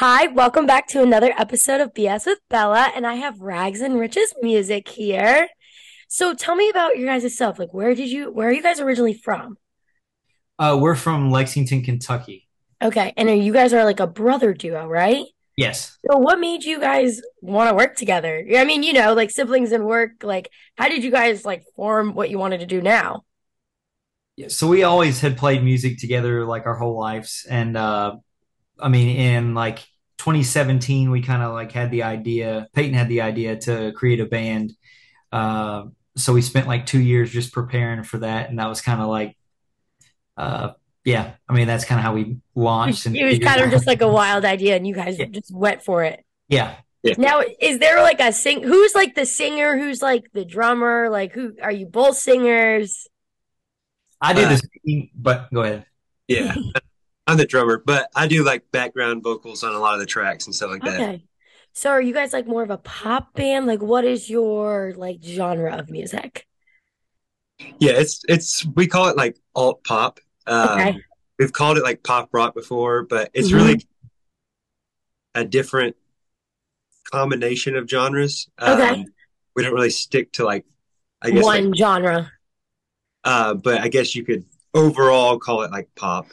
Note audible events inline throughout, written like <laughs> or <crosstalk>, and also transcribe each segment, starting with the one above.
Hi, welcome back to another episode of BS with Bella, and I have Rags and Riches music here. So tell me about your guys' self. Like, where did you, where are you guys originally from? Uh, we're from Lexington, Kentucky. Okay, and you guys are like a brother duo, right? Yes. So what made you guys want to work together? I mean, you know, like siblings and work, like how did you guys like form what you wanted to do now? Yeah, So we always had played music together like our whole lives. And uh, I mean, in like 2017, we kind of like had the idea, Peyton had the idea to create a band. Uh, so we spent like two years just preparing for that. And that was kind of like, uh, yeah, I mean, that's kind of how we launched and It was kind of just like a wild idea and you guys Yeah. just went for it. Yeah. Yeah. Now, is there like a sing who's like the singer, who's like the drummer? Like who are you both singers? I do Uh, the singing, but go ahead. yeah, <laughs> I'm the drummer, but I do like background vocals on a lot of the tracks and stuff like that. Okay. So are you guys like more of a pop band? Like what is your like genre of music? Yeah, it's it's we call it like alt pop. Okay. Um, we've called it like pop rock before, but it's Mhm. really a different combination of genres. Okay. Um, we don't really stick to like I guess like One genre. uh, but I guess you could overall call it like pop.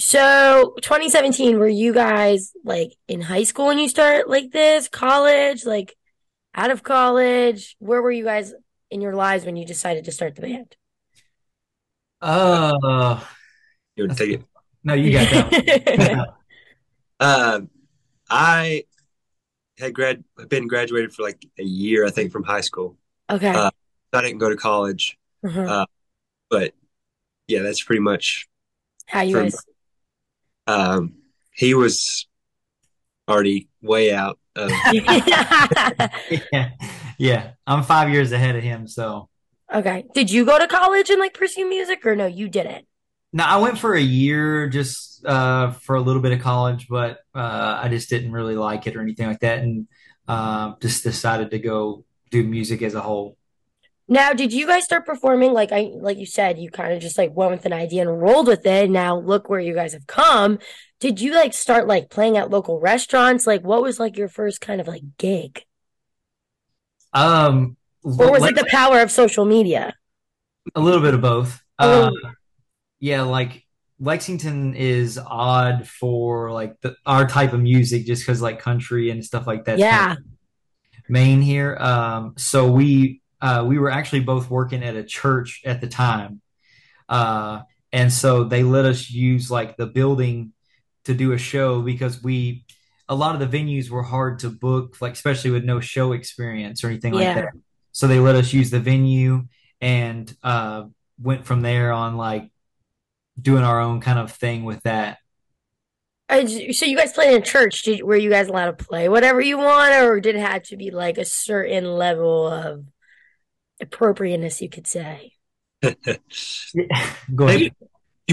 So 2017, were you guys like in high school when you start like this? College? Like out of college? Where were you guys in your lives when you decided to start the band? Uh, You would take it. no, you got that one. <laughs> Um, I had grad been graduated for like a year, I think, from high school. Okay. Uh, I didn't go to college, Uh-huh. uh, but yeah, that's pretty much. How you from- guys? Um, he was already way out of. <laughs> Yeah. Yeah. I'm five years ahead of him. So Okay. Did you go to college and like pursue music or no, you didn't? no, I went for a year just uh, for a little bit of college, but uh, I just didn't really like it or anything like that. And uh, just decided to go do music as a whole. Now, did you guys start performing like I like you said, you kind of just like went with an idea and rolled with it. Now look where you guys have come. Did you like start like playing at local restaurants? Like what was like your first kind of like gig? Um, Or was like, it the power of social media? a little bit of both. Uh, yeah, like Lexington is odd for like the, our type of music just because like country and stuff like that. Yeah. Maine here. Um, so we uh, we were actually both working at a church at the time, uh, and so they let us use like the building to do a show because we a lot of the venues were hard to book, like especially with no show experience or anything like that. So they let us use the venue and uh, went from there on like doing our own kind of thing with that. Uh, So you guys played in a church. Did, were you guys allowed to play whatever you want, or did it have to be like a certain level of appropriateness, you could say? <laughs> Go ahead. They pretty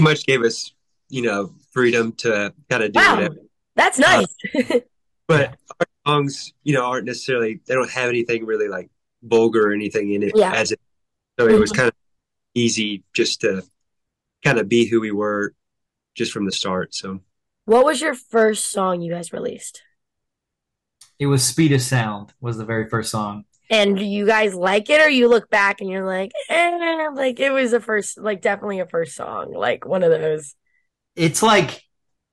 much gave us, you know, freedom to kind of do Wow, whatever. that's Uh, nice. <laughs> but our songs, you know, aren't necessarily. They don't have anything really like vulgar or anything in it. Yeah. As it, so it was Mhm. kind of easy just to kind of be who we were just from the start. So. What was your first song you guys released? It was Speed of Sound was the very first song. And do you guys like it, or you look back and you're like, eh, like it was a first, like definitely a first song, like one of those. It's like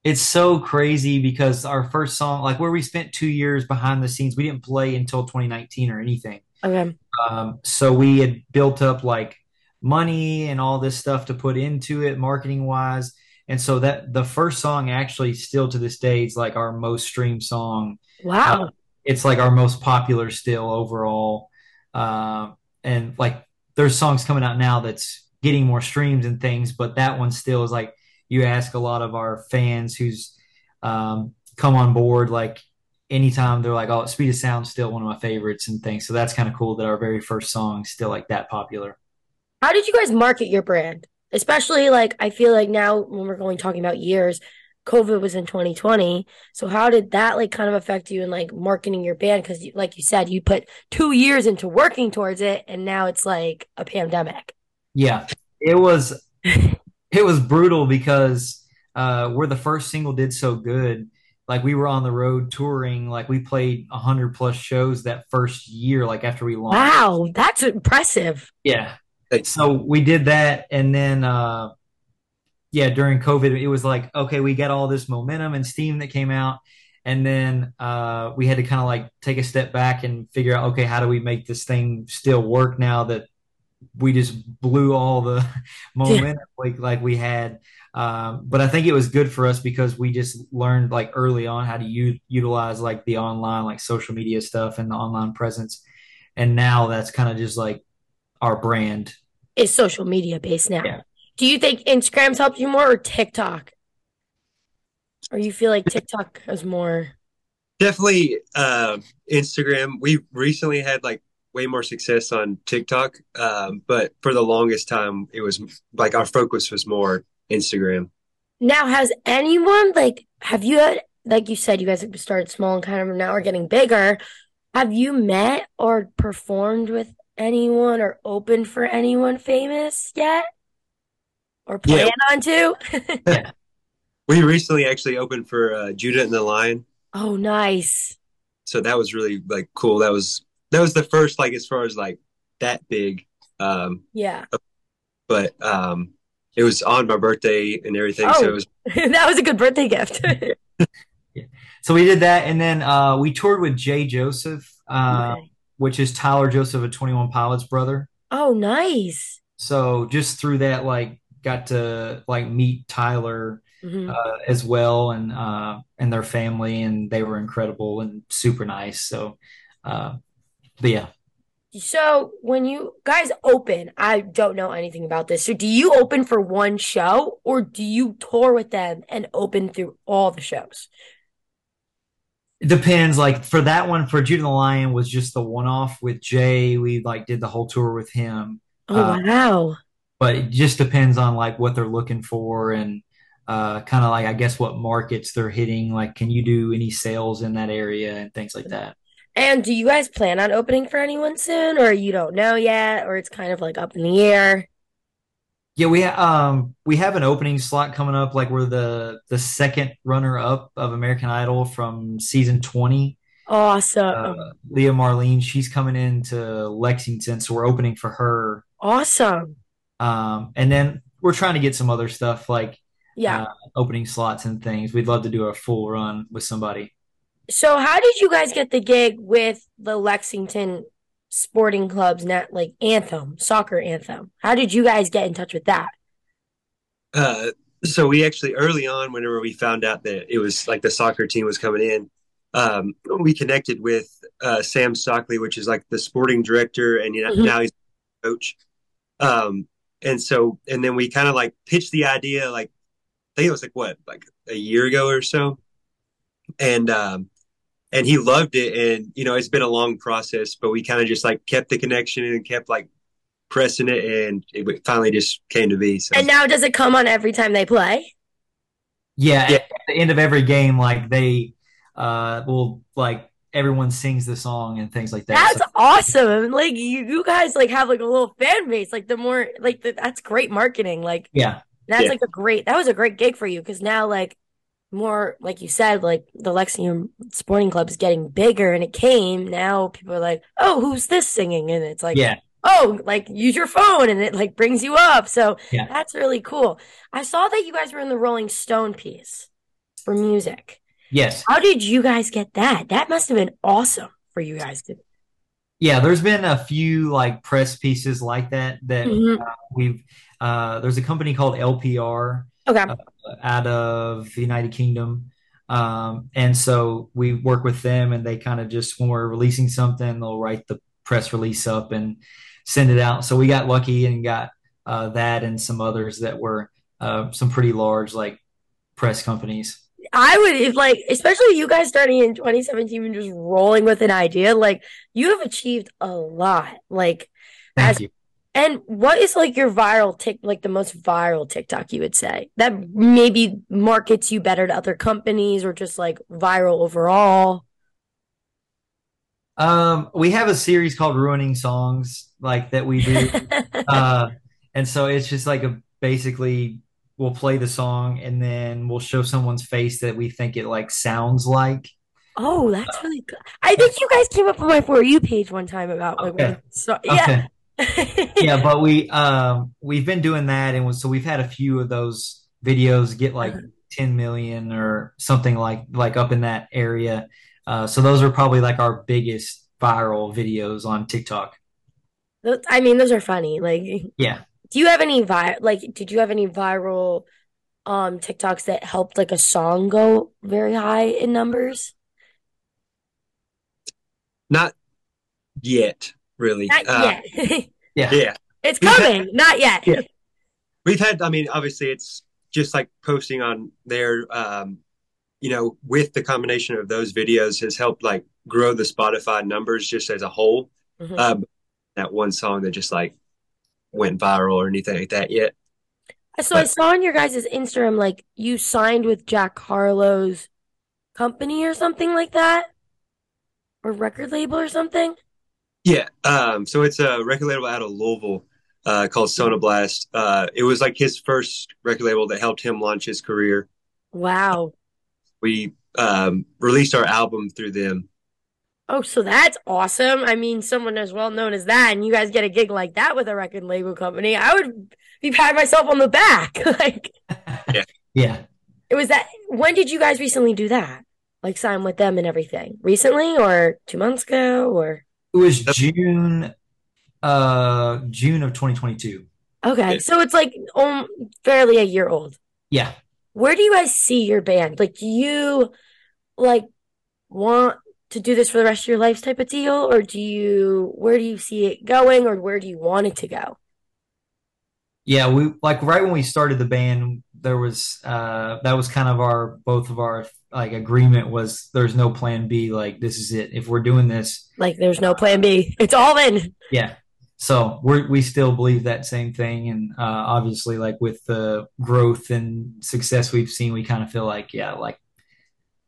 it's so crazy because our first song, like where we spent two years behind the scenes, we didn't play until 2019 or anything. Okay. Um, so we had built up like money and all this stuff to put into it, marketing wise. And so that the first song actually still to this day is like our most streamed song. Wow. It's like our most popular still overall. Uh, and like there's songs coming out now that's getting more streams and things, but that one still is like you ask a lot of our fans who's um, come on board, like anytime they're like, "Oh, Speed of Sound" still one of my favorites" and things. So that's kind of cool that our very first song is still like that popular. How did you guys market your brand? Especially like I feel like now when we're going talking about years, COVID was in 2020. So how did that like kind of affect you in like marketing your band? Because like you said, you put two years into working towards it, and now it's like a pandemic. Yeah, it was <laughs> it was brutal because uh, where the first single did so good, like we were on the road touring, like we played a hundred plus shows that first year, like after we launched. Wow, that's impressive. Yeah. So we did that and then uh yeah, during COVID, it was like, okay, we got all this momentum and steam that came out. And then uh, we had to kind of like take a step back and figure out, okay, how do we make this thing still work now that we just blew all the <laughs> momentum like like we had. Um, but I think it was good for us because we just learned like early on how to u- utilize like the online like social media stuff and the online presence. And now that's kind of just like our brand. Is social media based now. Yeah. Do you think Instagram's helped you more or TikTok? Or you feel like TikTok is more Definitely uh, Instagram. We recently had like way more success on TikTok, um, but for the longest time, it was like our focus was more Instagram. Now, has anyone like have you had like you said you guys have started small and kind of now are getting bigger? Have you met or performed with anyone or opened for anyone famous yet? Or plan on to? Yeah. <laughs> We recently actually opened for uh, Judah and the Lion, Oh, nice. so that was really like cool. That was that was the first like as far as like that big, um, Yeah. but um, it was on my birthday and everything, so Oh. it was <laughs> That was a good birthday gift. <laughs> So we did that. And then uh, we toured with Jay Joseph, uh, Okay. which is Tyler Joseph of 21 Pilots brother. Oh, nice. So just through that, like, got to like meet Tyler Mhm. uh, as well and uh, and their family, and they were incredible and super nice. So, uh, but yeah, So when you guys open, I don't know anything about this. So do you open for one show or do you tour with them and open through all the shows? it depends. Like for that one, for Judah and the Lion was just the one off with Jay. We like did the whole tour with him. Oh, Uh, wow. But it just depends on like what they're looking for and uh, kind of like I guess what markets they're hitting. Like, can you do any sales in that area and things like that? And do you guys plan on opening for anyone soon or you don't know yet or it's kind of like up in the air? Yeah, we um we have an opening slot coming up. Like we're the the second runner up of American Idol from season 20. Awesome. Uh, Leah Marlene, she's coming into Lexington, so we're opening for her. Awesome. Um, and then we're trying to get some other stuff like Yeah. uh, opening slots and things. We'd love to do a full run with somebody. So how did you guys get the gig with the Lexington Sporting Club's net like anthem, soccer anthem? How did you guys get in touch with that? Uh, so we actually early on, whenever we found out that it was like the soccer team was coming in, um, we connected with uh, Sam Stockley, which is like the sporting director, and you know, Mhm. now he's coach. Um, and so, and then we kind of like pitched the idea, like I think it was like what, like a year ago or so, and um, and he loved it, and you know, it's been a long process, but we kind of just like kept the connection and kept like pressing it, and it finally just came to be. So And now does it come on every time they play? Yeah, Yeah. at the end of every game, like they uh will like everyone sings the song and things like that. That's So, awesome. Like you, you guys like have like a little fan base. Like the more like the, that's great marketing. Like yeah, that's Yeah. like a great that was a great gig for you because now like more like you said like the Lexington Sporting Club is getting bigger and it came now people are like oh who's this singing and it's like yeah, oh like use your phone and it like brings you up so Yeah. that's really cool. I saw that you guys were in the Rolling Stone piece for music. Yes, How did you guys get that? That must have been awesome for you guys to. yeah. There's been a few like press pieces like that that Mhm. uh, we've. Uh, there's a company called LPR Okay. out of the United Kingdom. Um, and so we work with them and they kind of just, when we're releasing something, they'll write the press release up and send it out. So we got lucky and got uh, that and some others that were uh, some pretty large like press companies. I would, if like, especially you guys starting in 2017 and just rolling with an idea, like you have achieved a lot. Like, Thank As- you. and what is like your viral tick, like the most viral TikTok you would say that maybe markets you better to other companies or just like viral overall? Um, we have a series called Ruining Songs like that we do. <laughs> uh, and so it's just like a basically we'll play the song and then we'll show someone's face that we think it like sounds like. Oh, that's really good. I think you guys came up on my For You page one time about like Okay. so yeah. Okay. Yeah, <laughs> but we um we've been doing that and so we've had a few of those videos get like 10 million or something like like up in that area. Uh so those are probably like our biggest viral videos on TikTok. I mean, those are funny. Like, Yeah. Do you have any vi like did you have any viral um TikToks that helped like a song go very high in numbers? Not yet, really. Not Uh, yet. <laughs> Yeah. yeah. It's We've had- coming, not yet. Yeah. We've had, I mean, obviously it's just like posting on there, um, you know, with the combination of those videos has helped like grow the Spotify numbers just as a whole. Mhm. Um, that one song that just like went viral or anything like that yet. So I saw on your guys' Instagram like you signed with Jack Harlow's company or something like that, or record label or something. yeah, um, so it's a record label out of Louisville, uh, called Sonablast. Uh, it was like his first record label that helped him launch his career. Wow. We, um, released our album through them. Oh, so that's awesome. I mean, someone as well known as that, and you guys get a gig like that with a record label company. I would be patting myself on the back. <laughs> Like, Yeah. Yeah. it was that. When did you guys recently do that? Like, sign with them and everything? Recently, or two months ago, or? It was June uh June of 2022. Okay, Yeah. so it's like um, fairly a year old. Yeah. Where do you guys see your band? Like, do you like want to do this for the rest of your life type of deal, or do you, where do you see it going, or where do you want it to go? Yeah, we like right when we started the band, there was uh that was kind of our both of our like agreement was there's no plan B, like this is it. If we're doing this, Like, there's no plan B. It's all in. yeah. So we're we still believe that same thing and uh obviously like with the growth and success we've seen, we kind of feel like yeah, like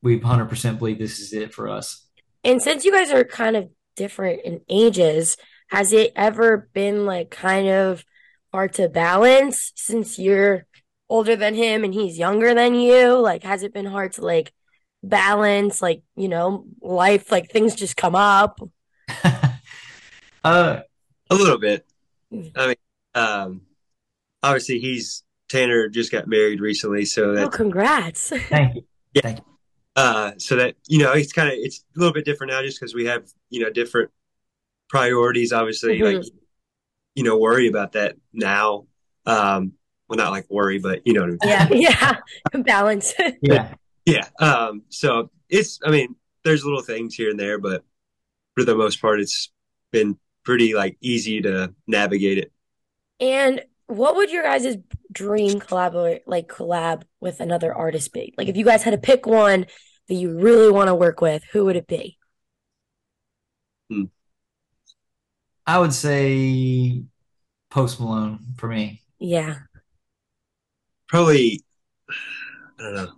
we 100% believe this is it for us. And since you guys are kind of different in ages, has it ever been like kind of hard to balance since you're older than him and he's younger than you? Like, has it been hard to like balance, like, you know, life, like things just come up? <laughs> Uh A little bit. Mm. I mean, um, obviously he's Tanner just got married recently, so Oh, congrats. thank <laughs> you. Yeah. Thank you. Uh, so that you know, it's kind of it's a little bit different now, just because we have you know different priorities. Obviously, Mhm. like you know, worry about that now. Um, well, not like worry, but you know what I mean. Yeah, yeah. <laughs> Balance. <laughs> Yeah. Yeah. Um, so it's, I mean, there's little things here and there, but for the most part, it's been pretty like easy to navigate it. And what would your guys' dream collaborate like collab with another artist be? Like if you guys had to pick one that you really want to work with, who would it be? Hmm. I would say Post Malone for me. Yeah. Probably, I don't know.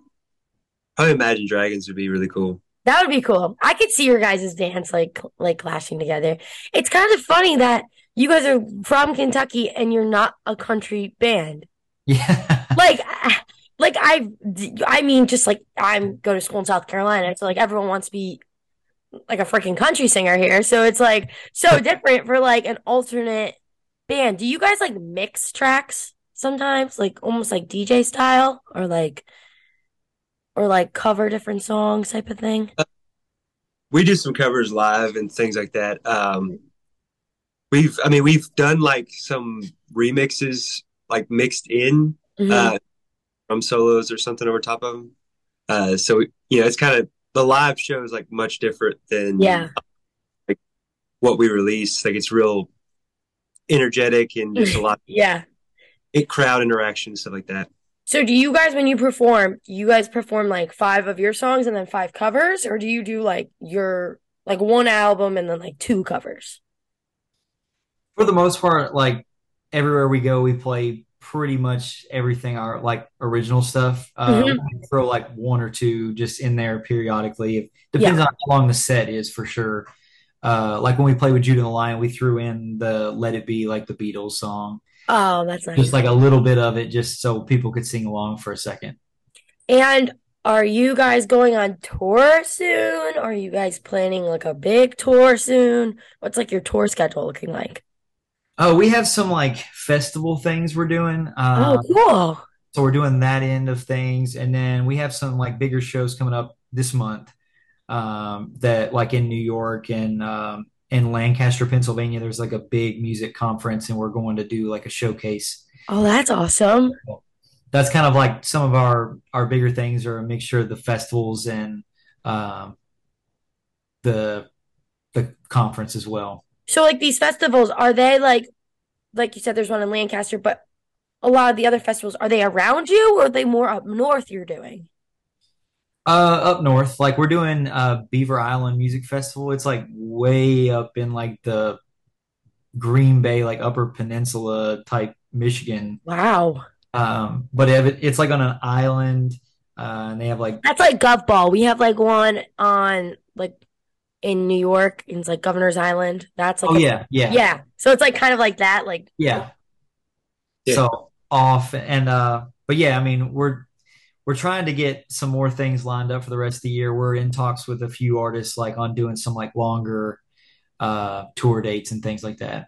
Probably Imagine Dragons would be really cool. That would be cool. I could see your guys' dance like like clashing together. It's kind of funny that you guys are from Kentucky and you're not a country band. Yeah. <laughs> Like I- like I I mean just like I'm go to school in South Carolina, so like everyone wants to be like a freaking country singer here. So it's like so <laughs> different for like an alternate band. Do you guys like mix tracks sometimes? Like almost like DJ style or like or like cover different songs type of thing? We do some covers live and things like that. Um, we've, I mean, we've done like some remixes, like mixed in Mhm. uh, from solos or something over top of them. Uh, so you know, it's kind of the live show is like much different than Yeah. like what we release. Like it's real energetic and just a <laughs> lot Yeah. of crowd interaction stuff like that. So do you guys, when you perform, you guys perform like five of your songs and then five covers, or do you do like your like one album and then like two covers? For the most part, like everywhere we go, we play pretty much everything our like original stuff. Uh, Mhm. we throw like one or two just in there periodically. It depends on how long the set is for sure. Uh, like when we played with Judah and the Lion, we threw in the "Let It Be" like the Beatles song. Oh, that's nice. just like a little bit of it, just so people could sing along for a second. And are you guys going on tour soon? Are you guys planning like a big tour soon? What's like your tour schedule looking like? Oh, we have some like festival things we're doing. Oh, Uh, cool. so we're doing that end of things, and then we have some like bigger shows coming up this month. Um, that like in New York and um, in Lancaster, Pennsylvania, there's like a big music conference, and we're going to do like a showcase. Oh, that's awesome. That's kind of like some of our our bigger things are a mixture of the festivals and um, the the conference as well. So like these festivals, are they like like you said there's one in Lancaster, but a lot of the other festivals, are they around you or are they more up north you're doing? Uh, up north, like we're doing uh Beaver Island Music Festival. It's like way up in like the Green Bay, like Upper Peninsula type Michigan. Wow. Um, but it, it's like on an island, uh, and they have like, That's like Gov Ball. We have like one on like in New York, it's like Governor's Island. That's like oh a yeah, yeah, yeah. So it's like kind of like that, like yeah. Yeah. So off and uh, but yeah, I mean we're we're trying to get some more things lined up for the rest of the year. We're in talks with a few artists like on doing some like longer uh tour dates and things like that.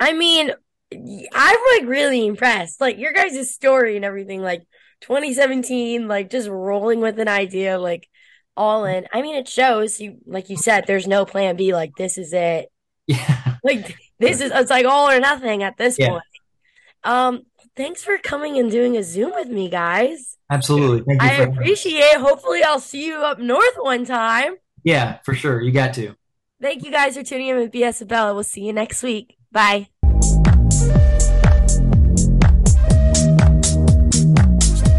I mean, I'm like really impressed. Like your guys' story and everything, like 2017, like just rolling with an idea, like all in. I mean, it shows you, like you said, there's no plan B. Like this is it. Yeah, <laughs> Like this is it's like all or nothing at this yeah, point. Um, thanks for coming and doing a Zoom with me, guys. Absolutely. Thank you I appreciate it. Hopefully, I'll see you up north one time. Yeah, for sure. You got to. Thank you guys for tuning in with BS Abella. We'll see you next week. Bye.